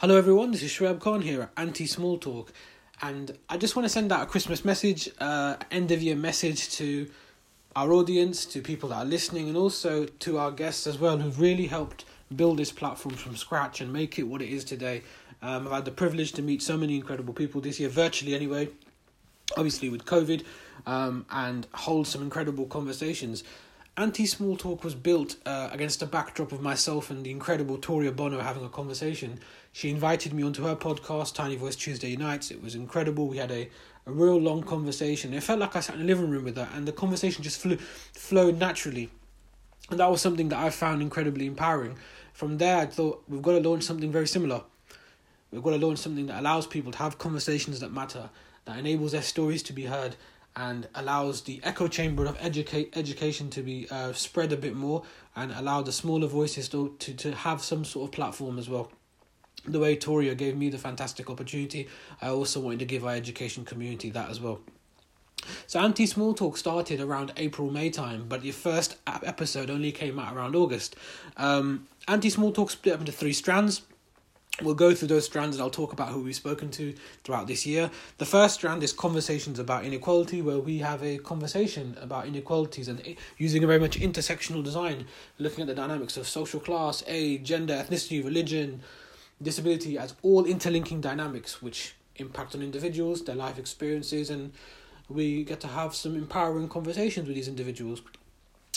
Hello, everyone. This is Shuaib Khan here at Anti Small Talk, and I just want to send out a Christmas message, uh, end of year message to our audience, to people that are listening, and also to our guests as well, who've really helped build this platform from scratch and make it what it is today. Um, I've had the privilege to meet so many incredible people this year, virtually anyway, obviously with COVID, um, and hold some incredible conversations. Anti Small Talk was built uh, against a backdrop of myself and the incredible Toria Bono having a conversation. She invited me onto her podcast, Tiny Voice Tuesday Nights. It was incredible. We had a, a real long conversation. It felt like I sat in the living room with her, and the conversation just flew, flowed naturally. And that was something that I found incredibly empowering. From there, I thought we've got to launch something very similar. We've got to launch something that allows people to have conversations that matter, that enables their stories to be heard, and allows the echo chamber of educate education to be uh, spread a bit more and allow the smaller voices to, to, to have some sort of platform as well. The way Toria gave me the fantastic opportunity, I also wanted to give our education community that as well. So Anti Small Talk started around April May time, but the first episode only came out around August. Um, Anti Small Talk split up into three strands. We'll go through those strands and I'll talk about who we've spoken to throughout this year. The first strand is conversations about inequality, where we have a conversation about inequalities and using a very much intersectional design, looking at the dynamics of social class, age, gender, ethnicity, religion, disability as all interlinking dynamics which impact on individuals, their life experiences, and we get to have some empowering conversations with these individuals.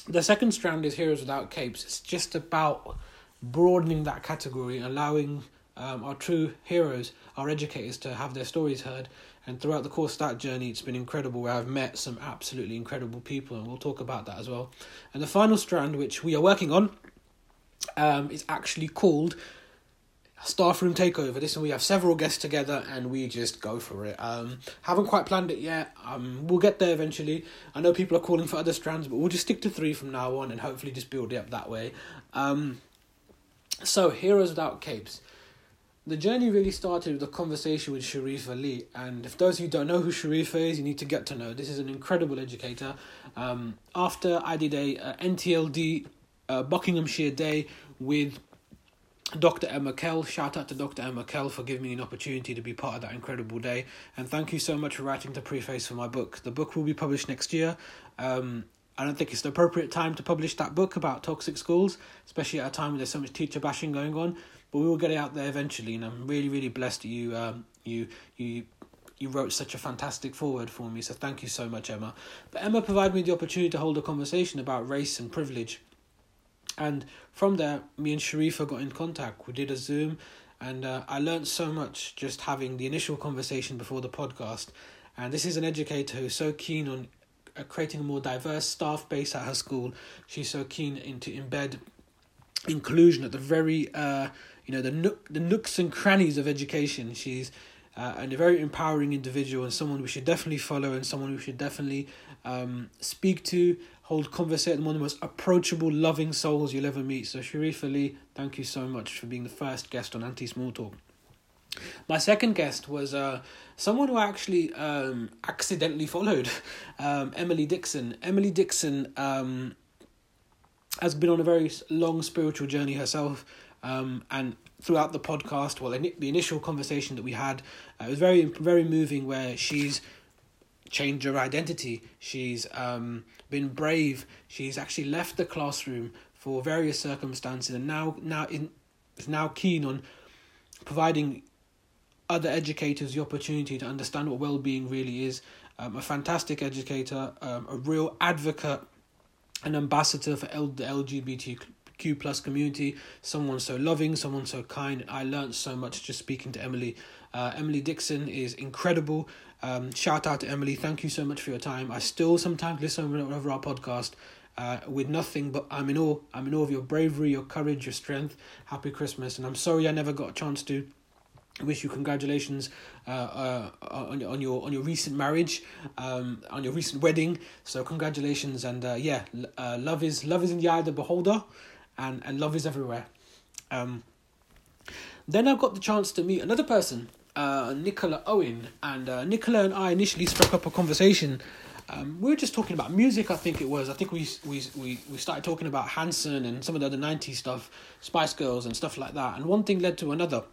The second strand is Heroes Without Capes. It's just about broadening that category, allowing um, our true heroes, our educators, to have their stories heard. And throughout the course of that journey, it's been incredible where I've met some absolutely incredible people, and we'll talk about that as well. And the final strand, which we are working on, um, is actually called Staff Room Takeover. This one we have several guests together and we just go for it. Um, haven't quite planned it yet. Um, we'll get there eventually. I know people are calling for other strands, but we'll just stick to three from now on and hopefully just build it up that way. Um, so, Heroes Without Capes. The journey really started with a conversation with Sharif Ali, and if those of you don't know who Sharif is, you need to get to know. This is an incredible educator. Um, after I did a, a NTLD uh, Buckinghamshire Day with Dr. Emma Kell, shout out to Dr. Emma Kell for giving me an opportunity to be part of that incredible day, and thank you so much for writing the preface for my book. The book will be published next year. Um, I don't think it's the appropriate time to publish that book about toxic schools, especially at a time when there's so much teacher bashing going on but we will get it out there eventually. And I'm really, really blessed that you, um, you, you, you wrote such a fantastic forward for me. So thank you so much, Emma. But Emma provided me the opportunity to hold a conversation about race and privilege. And from there, me and Sharifa got in contact. We did a Zoom, and uh, I learned so much just having the initial conversation before the podcast. And this is an educator who's so keen on uh, creating a more diverse staff base at her school. She's so keen into embed inclusion at the very uh, you know the nook, the nooks and crannies of education. She's uh, and a very empowering individual and someone we should definitely follow and someone we should definitely um, speak to, hold conversation, one of the most approachable, loving souls you'll ever meet. So Sharif Ali, thank you so much for being the first guest on Anti Small Talk. My second guest was uh, someone who I actually um, accidentally followed, um, Emily Dixon. Emily Dixon um, has been on a very long spiritual journey herself. Um, and throughout the podcast, well, the initial conversation that we had, uh, it was very, very moving. Where she's changed her identity, she's um, been brave. She's actually left the classroom for various circumstances, and now, now in, is now keen on providing other educators the opportunity to understand what well-being really is. Um, a fantastic educator, um, a real advocate, an ambassador for L- the LGBT Q plus community. Someone so loving, someone so kind. I learned so much just speaking to Emily. Uh, Emily Dixon is incredible. Um, shout out to Emily. Thank you so much for your time. I still sometimes listen over our podcast. Uh, with nothing but I'm in awe. I'm in awe of your bravery, your courage, your strength. Happy Christmas, and I'm sorry I never got a chance to wish you congratulations uh, uh, on, on your on your recent marriage, um, on your recent wedding. So congratulations, and uh, yeah, uh, love is love is in the eye of the beholder and, and love is everywhere. Um, then I got the chance to meet another person, uh, Nicola Owen, and uh, Nicola and I initially struck up a conversation. Um, we were just talking about music, I think it was. I think we we we we started talking about Hanson and some of the other '90s stuff, Spice Girls and stuff like that. And one thing led to another.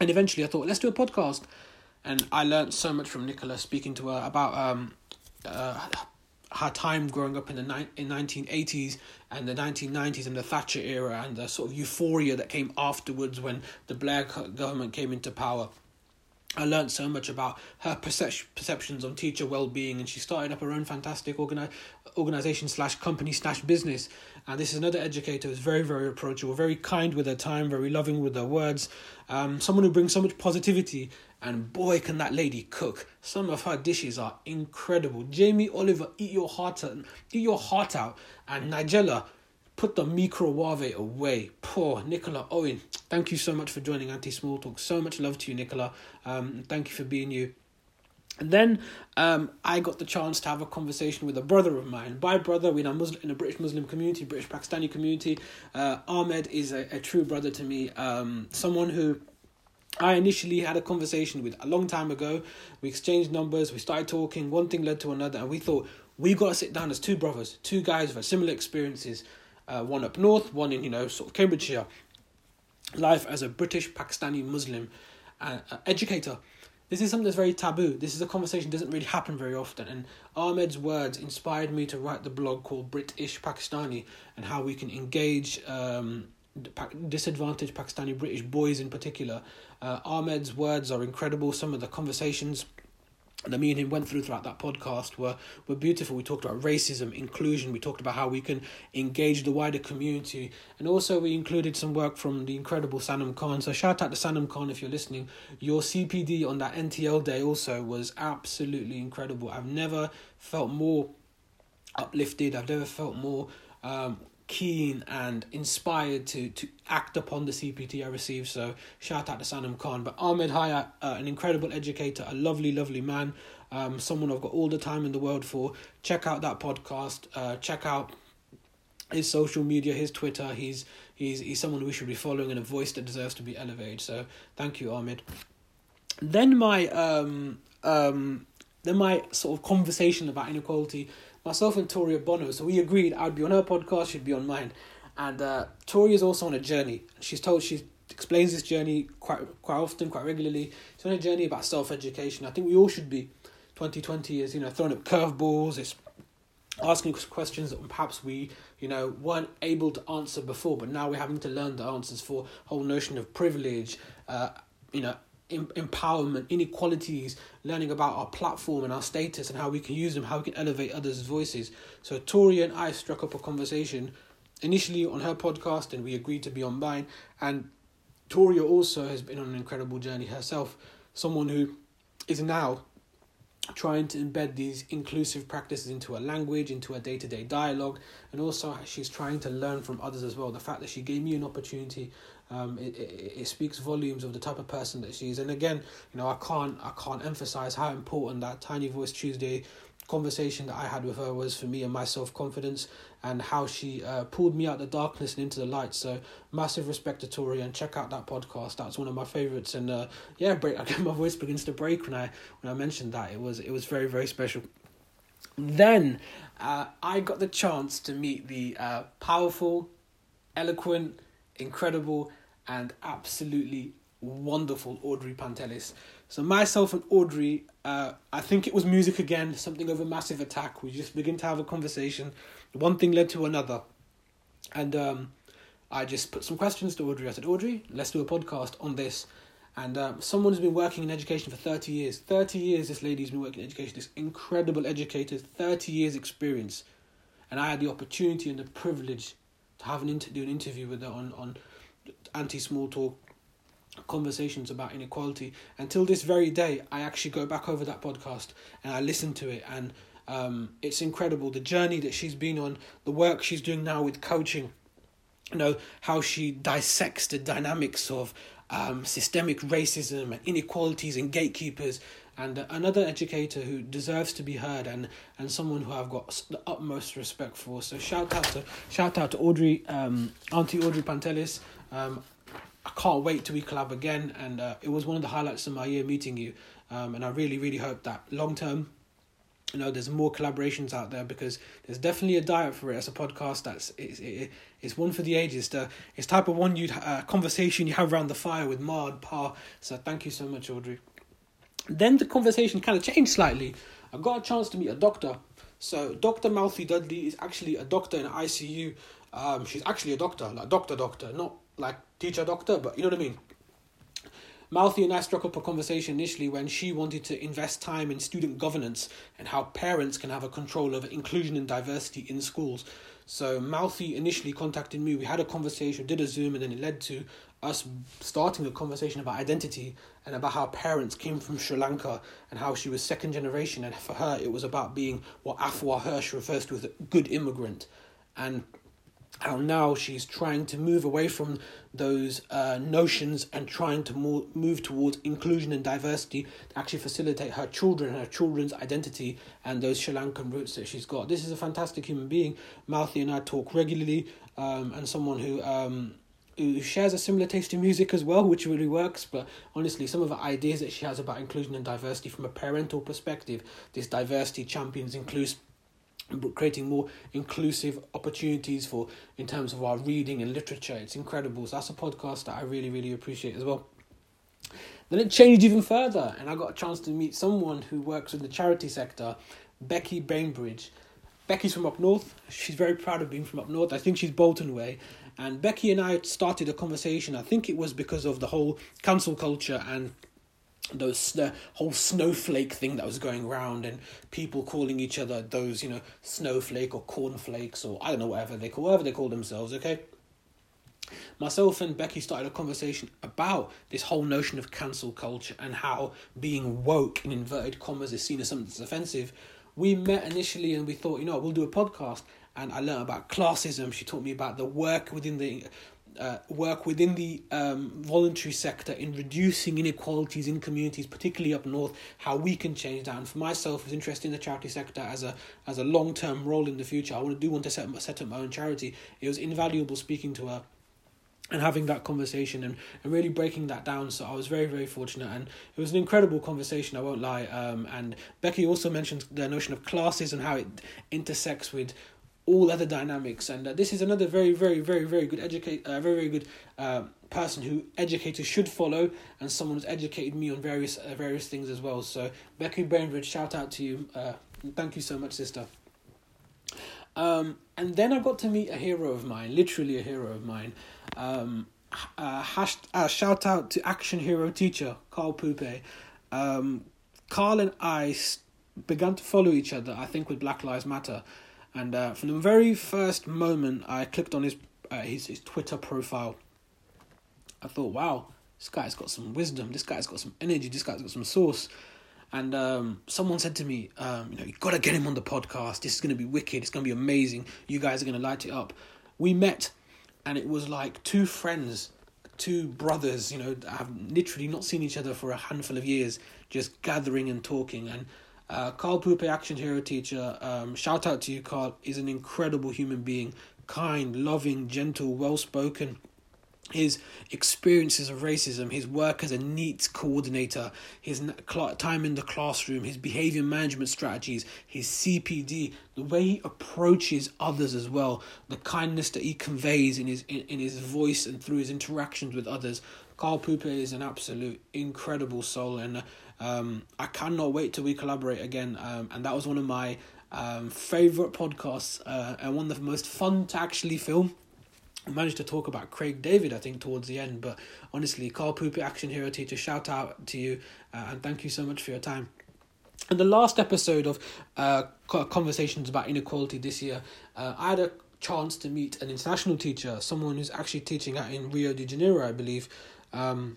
And eventually I thought, let's do a podcast. And I learned so much from Nicola speaking to her about um, uh, her time growing up in the ni- in 1980s and the 1990s and the Thatcher era and the sort of euphoria that came afterwards when the Blair government came into power. I learned so much about her percep- perceptions on teacher well-being and she started up her own fantastic organi- organization slash company slash business and this is another educator who's very very approachable very kind with her time very loving with her words um, someone who brings so much positivity and boy can that lady cook some of her dishes are incredible jamie oliver eat your heart out eat your heart out and nigella put the microwave away. Poor Nicola Owen. Thank you so much for joining Anti Small Talk. So much love to you, Nicola. Um, thank you for being you. And then um, I got the chance to have a conversation with a brother of mine. By brother, we know Muslim in a British Muslim community, British Pakistani community. Uh, Ahmed is a, a true brother to me. Um, someone who I initially had a conversation with a long time ago. We exchanged numbers. We started talking. One thing led to another, and we thought we got to sit down as two brothers, two guys with similar experiences uh, one up north, one in you know sort of Cambridgeshire. Life as a British Pakistani Muslim uh, uh, educator. This is something that's very taboo. This is a conversation doesn't really happen very often. And Ahmed's words inspired me to write the blog called British Pakistani and how we can engage um, disadvantaged Pakistani British boys in particular. Uh, Ahmed's words are incredible. Some of the conversations that me and him went through throughout that podcast were were beautiful. We talked about racism, inclusion. We talked about how we can engage the wider community, and also we included some work from the incredible Sanam Khan. So shout out to Sanam Khan if you're listening. Your CPD on that NTL day also was absolutely incredible. I've never felt more uplifted. I've never felt more um, keen and inspired to to act upon the CPD I received. So shout out to Sanam Khan. But Ahmed Hayat, uh, an incredible educator, a lovely, lovely man, um, someone I've got all the time in the world for. Check out that podcast. Uh, check out his social media, his Twitter. He's he's he's someone we should be following and a voice that deserves to be elevated. So thank you, Ahmed. Then my um um then my sort of conversation about inequality myself and Toria Bono, so we agreed I'd be on her podcast, she'd be on mine. And uh, is also on a journey. She's told she explains this journey quite quite often, quite regularly. She's on a journey about self education. I think we all should be. Twenty twenty is you know throwing up curveballs. It's asking questions that perhaps we you know weren't able to answer before, but now we're having to learn the answers for whole notion of privilege. Uh, you know empowerment, inequalities, learning about our platform and our status and how we can use them, how we can elevate others' voices. So Tori and I struck up a conversation initially on her podcast and we agreed to be on mine. And Toria also has been on an incredible journey herself, someone who is now trying to embed these inclusive practices into her language, into her day to day dialogue, and also she's trying to learn from others as well. The fact that she gave me an opportunity um, it, it, it speaks volumes of the type of person that she is. And again, you know, I can't I can't emphasize how important that Tiny Voice Tuesday conversation that I had with her was for me and my self confidence and how she uh, pulled me out of the darkness and into the light. So massive respect to Tori and check out that podcast. That's one of my favorites. And uh, yeah, break. Get my voice begins to break when I when I mentioned that. It was it was very very special. Then uh, I got the chance to meet the uh, powerful, eloquent, incredible, and absolutely wonderful Audrey Pantelis. So myself and Audrey, uh, I think it was music again, something of a massive attack. We just begin to have a conversation. One thing led to another, and um, I just put some questions to Audrey. I said, Audrey, let's do a podcast on this. And um, someone who's been working in education for 30 years. 30 years this lady's been working in education, this incredible educator, 30 years experience. And I had the opportunity and the privilege to have an inter- do an interview with her on, on anti small talk conversations about inequality. Until this very day, I actually go back over that podcast and I listen to it, and um, it's incredible the journey that she's been on, the work she's doing now with coaching. You know how she dissects the dynamics of um, systemic racism and inequalities and gatekeepers, and another educator who deserves to be heard and and someone who I've got the utmost respect for. So shout out to shout out to Audrey, um, Auntie Audrey Pantelis. Um, I can't wait till we collab again, and uh, it was one of the highlights of my year meeting you. Um, and I really, really hope that long term you know there's more collaborations out there because there's definitely a diet for it as a podcast. That's it's, it, it's one for the ages. The it's type of one you uh, conversation you have around the fire with Mard Pa. So thank you so much Audrey. Then the conversation kind of changed slightly. I got a chance to meet a doctor. So Dr. Malfi Dudley is actually a doctor in ICU um she's actually a doctor like doctor doctor not like teacher doctor but you know what I mean Malfi and I struck up a conversation initially when she wanted to invest time in student governance and how parents can have a control over inclusion and diversity in schools. So Malfi initially contacted me. We had a conversation, did a Zoom, and then it led to us starting a conversation about identity and about how parents came from Sri Lanka and how she was second generation. And for her, it was about being what Afua Hirsch refers to as a good immigrant. And how now she's trying to move away from those uh, notions and trying to more, move towards inclusion and diversity to actually facilitate her children, her children's identity, and those Sri Lankan roots that she's got. This is a fantastic human being. Malfi and I talk regularly, um, and someone who. Um, who shares a similar taste in music as well, which really works. But honestly, some of the ideas that she has about inclusion and diversity from a parental perspective, this diversity champions includes creating more inclusive opportunities for in terms of our reading and literature. It's incredible. So that's a podcast that I really, really appreciate as well. Then it changed even further, and I got a chance to meet someone who works in the charity sector, Becky Bainbridge. Becky's from up north. She's very proud of being from up north. I think she's Bolton way. And Becky and I started a conversation. I think it was because of the whole cancel culture and those the whole snowflake thing that was going around and people calling each other those you know snowflake or cornflakes or I don't know whatever they call whatever they call themselves okay? Myself and Becky started a conversation about this whole notion of cancel culture and how being woke in inverted commas is seen as something that's offensive. We met initially and we thought you know we'll do a podcast. And I learned about classism. She taught me about the work within the uh, work within the um, voluntary sector in reducing inequalities in communities, particularly up north, how we can change that. And for myself, who's interested in the charity sector as a as a long term role in the future, I want to do want to set up, set up my own charity. It was invaluable speaking to her and having that conversation and, and really breaking that down. So I was very, very fortunate and it was an incredible conversation, I won't lie. Um, and Becky also mentioned the notion of classes and how it intersects with all other dynamics. And uh, this is another very, very, very, very good educate, uh, very, very good uh, person who educators should follow, and someone who's educated me on various uh, various things as well. So Becky Bainbridge, shout out to you. Uh, thank you so much, sister. Um, and then I got to meet a hero of mine, literally a hero of mine. Um, uh, hash, shout out to action hero teacher Carl Poupe. Um, Carl and I began to follow each other. I think with Black Lives Matter. And uh, from the very first moment I clicked on his uh, his his Twitter profile, I thought, wow, this guy's got some wisdom. This guy's got some energy. This guy's got some source. And um, someone said to me, um, you know, you got to get him on the podcast. This is to be wicked. It's to be amazing. You guys are to light it up. We met, and it was like two friends, two brothers. You know, have literally not seen each other for a handful of years, just gathering and talking. And uh, Carl Poupe, Action Hero Teacher, um, shout out to you, Carl, is an incredible human being, kind, loving, gentle, well spoken. His experiences of racism, his work as a NEET coordinator, his time in the classroom, his behavior management strategies, his CPD, the way he approaches others as well, the kindness that he conveys in his in, in his voice and through his interactions with others. Carl Poupe is an absolute incredible soul, and um, I cannot wait till we collaborate again. Um, and that was one of my um, favorite podcasts uh, and one of the most fun to actually film. I managed to talk about Craig David, I think, towards the end. But honestly, Carl Poupe, Action Hero Teacher, shout out to you uh, and thank you so much for your time. And the last episode of uh, Conversations about Inequality this year, uh, I had a chance to meet an international teacher, someone who's actually teaching out in Rio de Janeiro, I believe. Um,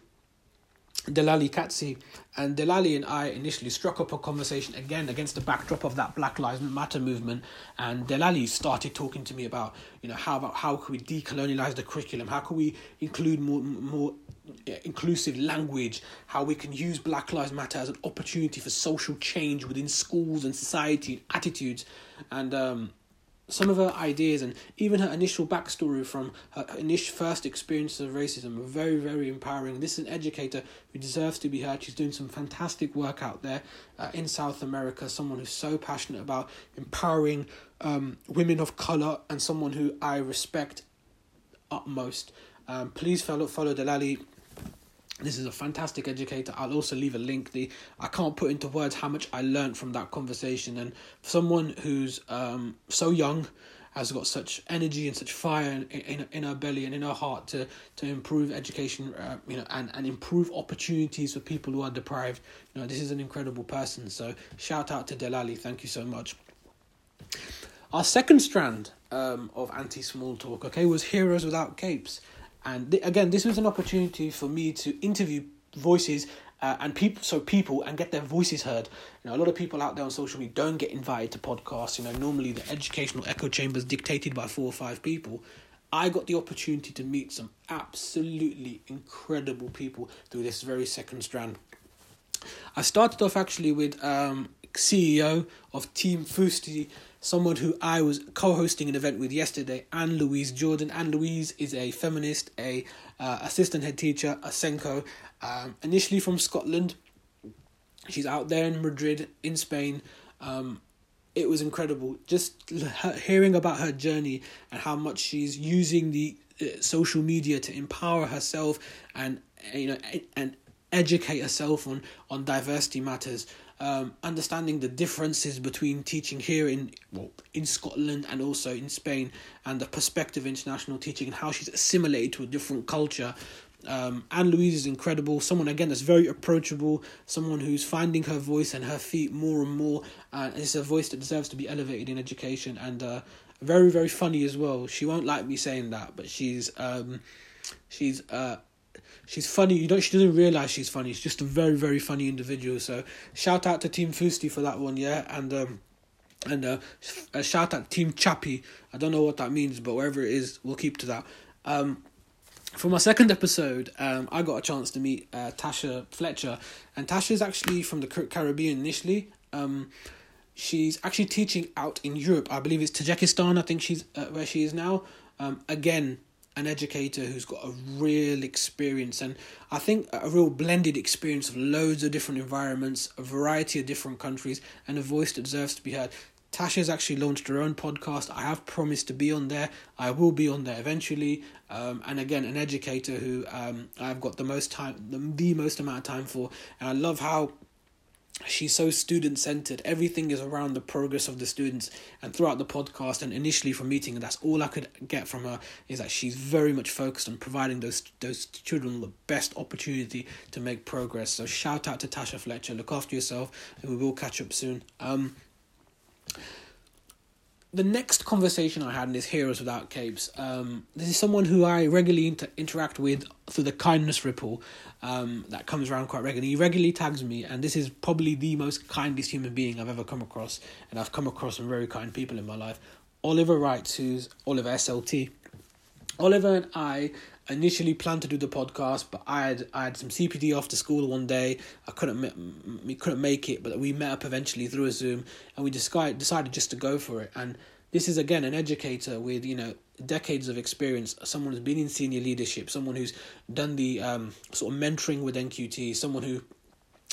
Delali Katsi and Delali and I initially struck up a conversation again against the backdrop of that Black Lives Matter movement. And Delali started talking to me about, you know, how about how can we decolonialize the curriculum? How can we include more more inclusive language? How we can use Black Lives Matter as an opportunity for social change within schools and society and attitudes. And um, some of her ideas and even her initial backstory from her initial first experiences of racism were very, very empowering. This is an educator who deserves to be heard. She's doing some fantastic work out there uh, in South America. Someone who's so passionate about empowering um, women of color and someone who I respect utmost. Um, please follow follow Delali this is a fantastic educator. I'll also leave a link. The I can't put into words how much I learned from that conversation. And someone who's um, so young has got such energy and such fire in, in, in her belly and in her heart to to improve education, uh, you know, and, and improve opportunities for people who are deprived. You know, this is an incredible person. So shout out to Delali. Thank you so much. Our second strand um, of anti small talk, okay, was heroes without capes. And th- again, this was an opportunity for me to interview voices uh, and people, so people, and get their voices heard. You know, a lot of people out there on social media don't get invited to podcasts. You know, normally the educational echo chamber is dictated by four or five people. I got the opportunity to meet some absolutely incredible people through this very second strand. I started off actually with um, CEO of Team Fusti someone who I was co-hosting an event with yesterday, Anne Louise Jordan. Anne Louise is a feminist, a uh, assistant head teacher, a SENCO, um, initially from Scotland. She's out there in Madrid, in Spain. Um, it was incredible just hearing about her journey and how much she's using the uh, social media to empower herself and you know and educate herself on on diversity matters um, understanding the differences between teaching here in well, in Scotland and also in Spain, and the perspective of international teaching and how she's assimilated to a different culture. Um, Anne Louise is incredible. Someone again that's very approachable. Someone who's finding her voice and her feet more and more. And it's a voice that deserves to be elevated in education and uh, very very funny as well. She won't like me saying that, but she's um, she's uh, she's funny. You don't. She doesn't realize she's funny. She's just a very very funny individual. So shout out to Team Fusti for that one, yeah, and um, and uh, a shout out Team Chappy. I don't know what that means, but wherever it is, we'll keep to that. Um, for my second episode, um, I got a chance to meet uh, Tasha Fletcher, and Tasha is actually from the Caribbean initially. Um, she's actually teaching out in Europe. I believe it's Tajikistan. I think she's uh, where she is now. Um, again, an educator who's got a real experience and I think a real blended experience of loads of different environments, a variety of different countries, and a voice that deserves to be heard. Tasha's actually launched her own podcast. I have promised to be on there. I will be on there eventually. Um, and again, an educator who um, I've got the most time, the, the most amount of time for. And I love how she's so student centered everything is around the progress of the students. And throughout the podcast and initially from meeting that's all i could get from her is that she's very much focused on providing those those children the best opportunity to make progress. So shout out to tasha fletcher. Look after yourself and we will catch up soon. Um the next conversation I had in this Heroes Without Capes, um, this is someone who I regularly inter- interact with through the kindness ripple um, that comes around quite regularly. He regularly tags me, and this is probably the most kindest human being I've ever come across, and I've come across some very kind people in my life. Oliver writes, who's Oliver SLT. Oliver and I initially planned to do the podcast, but I had I had some CPD after school one day. I couldn't we couldn't make it, but we met up eventually through a Zoom, and we decided decided just to go for it. And this is again an educator with you know decades of experience, someone who's been in senior leadership, someone who's done the um, sort of mentoring with NQT, someone who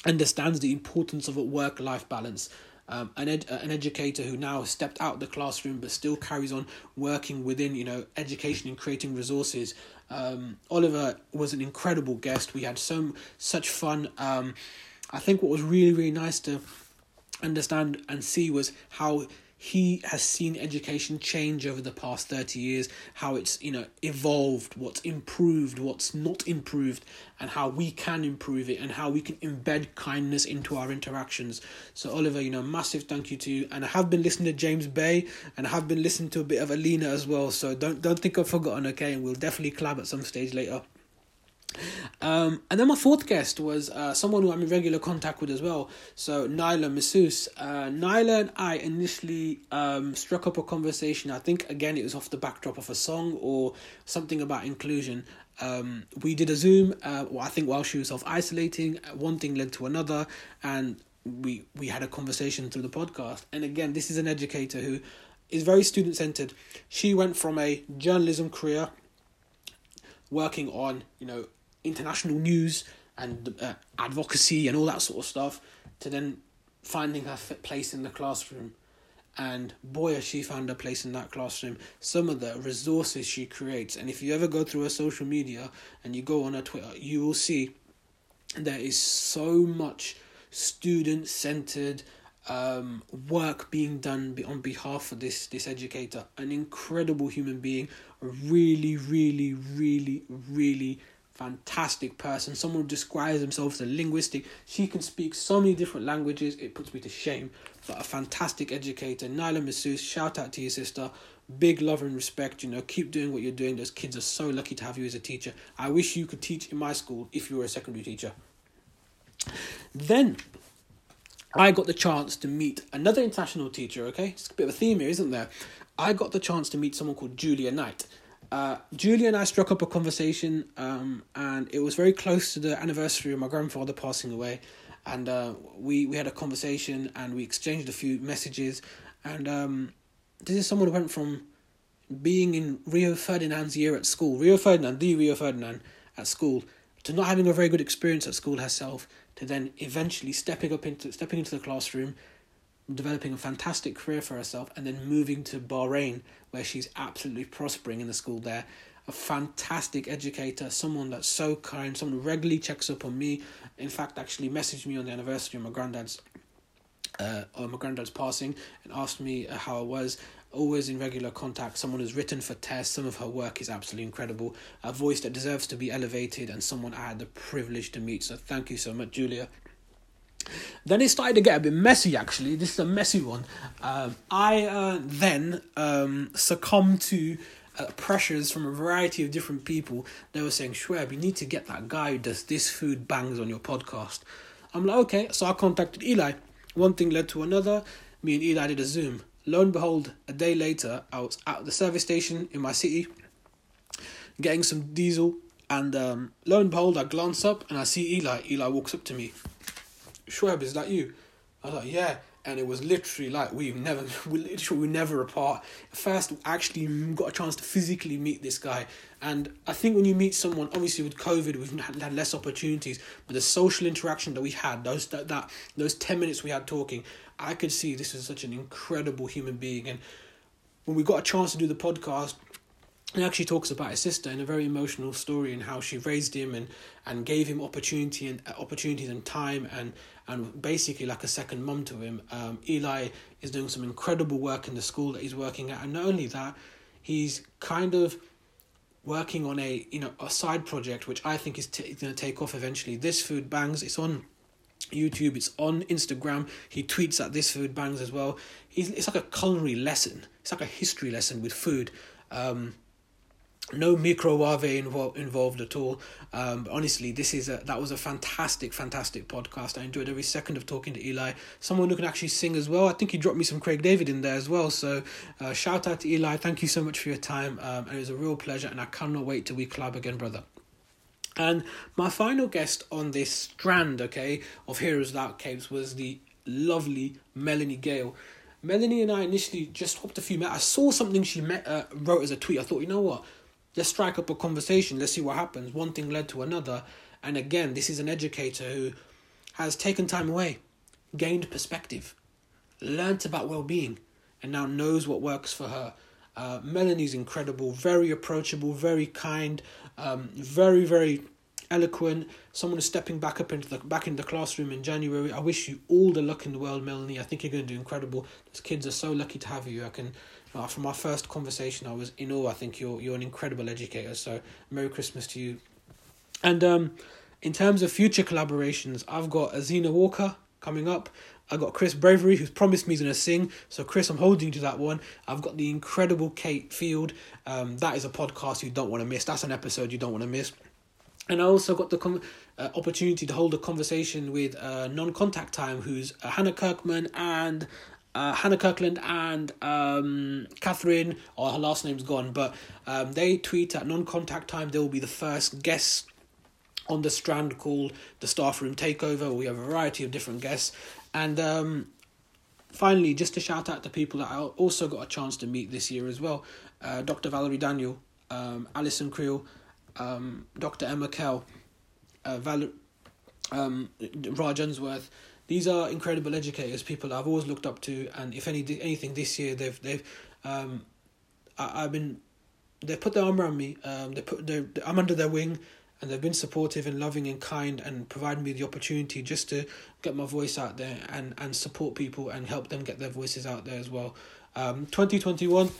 understands the importance of a work life balance. Um, an ed- an educator who now stepped out the classroom but still carries on working within you know education and creating resources um, Oliver was an incredible guest. We had so such fun. Um, I think what was really really nice to understand and see was how he has seen education change over the past 30 years how it's you know evolved what's improved what's not improved and how we can improve it and how we can embed kindness into our interactions. So oliver you know massive thank you to you. And i have been listening to james bay and i have been listening to a bit of alina as well. So don't don't think i've forgotten okay? And we'll definitely collab at some stage later um, and then my fourth guest was uh, someone who I'm in regular contact with as well. So Nyla Massoud. Uh, Nyla and I initially um, struck up a conversation. I think again it was off the backdrop of a song or something about inclusion. Um, we did a Zoom. Uh, well, I think while she was self isolating, one thing led to another, and we we had a conversation through the podcast. And again, this is an educator who is very student centered. She went from a journalism career, working on you know international news and uh, advocacy and all that sort of stuff, to then finding her place in the classroom. And boy, has she found her place in that classroom. Some of the resources she creates, and if you ever go through her social media and you go on her Twitter, you will see there is so much student centered um, work being done on behalf of this this educator. An incredible human being, a really, really, really, really fantastic person. Someone who describes himself as a linguistic. She can speak so many different languages. It puts me to shame. But a fantastic educator, Nyla Massoud. Shout out to your sister. Big love and respect. You know, keep doing what you're doing. Those kids are so lucky to have you as a teacher. I wish you could teach in my school if you were a secondary teacher. Then I got the chance to meet another international teacher, okay? It's a bit of a theme here, isn't there? I got the chance to meet someone called Julia Knight. Uh, Julia and I struck up a conversation, um, and it was very close to the anniversary of my grandfather passing away. And uh, we, we had a conversation and we exchanged a few messages. And um, this is someone who went from being in Rio Ferdinand's year at school, Rio Ferdinand, the Rio Ferdinand at school, to not having a very good experience at school herself, to then eventually stepping up into stepping into the classroom, developing a fantastic career for herself, and then moving to Bahrain, where she's absolutely prospering in the school there. A fantastic educator, someone that's so kind, someone who regularly checks up on me. In fact, actually messaged me on the anniversary of my granddad's uh, my granddad's passing and asked me how I was always in regular contact, someone who's written for Tes. Some of her work is absolutely incredible. A voice that deserves to be elevated, and someone I had the privilege to meet. So thank you so much, Julia. Then it started to get a bit messy. Actually, this is a messy one. Um, I uh, then um, succumbed to uh, pressures from a variety of different people. They were saying, "Shuaib, you need to get that guy who does this food bangs on your podcast." I'm like, okay. So I contacted Eli. One thing led to another. Me and Eli did a Zoom. Lo and behold, a day later, I was at the service station in my city getting some diesel, and um, lo and behold, I glance up and I see Eli. Eli walks up to me. Shuaib, is that you? I was like, yeah. And it was literally like we've never, we literally we never apart. First, actually got a chance to physically meet this guy, and I think when you meet someone, obviously with COVID, we've had less opportunities, but the social interaction that we had, those that, that those ten minutes we had talking, I could see this is such an incredible human being. And when we got a chance to do the podcast, he actually talks about his sister in a very emotional story and how she raised him and, and gave him opportunity and uh, opportunities and time and and basically like a second mum to him. Um, Eli is doing some incredible work in the school that he's working at, and not only that, he's kind of working on a you know a side project which I think is t- going to take off eventually. This food bangs. It's on YouTube. It's on Instagram. He tweets at this food bangs as well. He's it's like a culinary lesson. It's like a history lesson with food. Um, no microwave involved involved at all. Um, honestly, this is a that was a fantastic, fantastic podcast. I enjoyed every second of talking to Eli. Someone who can actually sing as well. I think he dropped me some Craig David in there as well. So, uh, shout out to Eli. Thank you so much for your time. Um, it was a real pleasure, and I cannot wait till we collab again, brother. And my final guest on this strand, okay, of Heroes Without Capes was the lovely Melanie Gale. Melanie and I initially just hopped a few minutes. I saw something she met, uh, wrote as a tweet. I thought, you know what? Let's strike up a conversation. Let's see what happens. One thing led to another. And again, this is an educator who has taken time away, gained perspective, learnt about well being, and now knows what works for her. Uh, Melanie's incredible, very approachable, very kind, um, very very eloquent. Someone who's stepping back up into the back in the classroom in January. I wish you all the luck in the world, Melanie. I think you're going to do incredible. Those kids are so lucky to have you. I can. Uh, from our first conversation, I was in awe. I think you're you're an incredible educator. So Merry Christmas to you. And um, in terms of future collaborations, I've got Azina Walker coming up. I've got Chris Bravery, who's promised me he's going to sing. So, Chris, I'm holding you to that one. I've got the incredible Kate Field. Um, that is a podcast you don't want to miss. That's an episode you don't want to miss. And I also got the uh, opportunity to hold a conversation with uh, Non Contact Time, who's uh, Hannah Kirkman and uh, Hannah Kirkland and um, Catherine, or oh, her last name's gone, but um, they tweet at non contact time. They will be the first guests on the strand called the Staff Room Takeover. We have a variety of different guests, and um, finally, just to shout out to people that I also got a chance to meet this year as well uh, Dr. Valerie Daniel, um, Alison Creel, um, Dr. Emma Kell, uh, Val- um, Raj Unsworth. These are incredible educators, people I've always looked up to, and if any anything this year, they've they've um, I, I've been they've put their arm around me. Um, they put they I'm under their wing, and they've been supportive and loving and kind, and providing me the opportunity just to get my voice out there and and support people and help them get their voices out there as well. Um, twenty twenty one,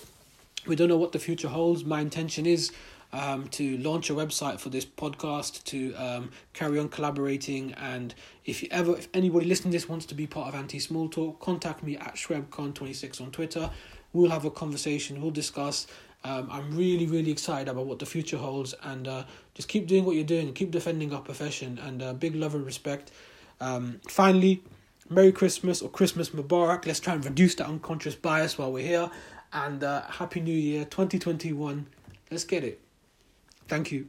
we don't know what the future holds. My intention is um, to launch a website for this podcast, to um, carry on collaborating. And if you ever, if anybody listening to this wants to be part of Anti Small Talk, contact me at ShrebCon26 on Twitter. We'll have a conversation, we'll discuss. Um, I'm really, really excited about what the future holds, and uh, just keep doing what you're doing, keep defending our profession, and uh, big love and respect. Um, finally, Merry Christmas or Christmas Mubarak. Let's try and reduce that unconscious bias while we're here. And uh, Happy New Year 2021. Let's get it. Thank you.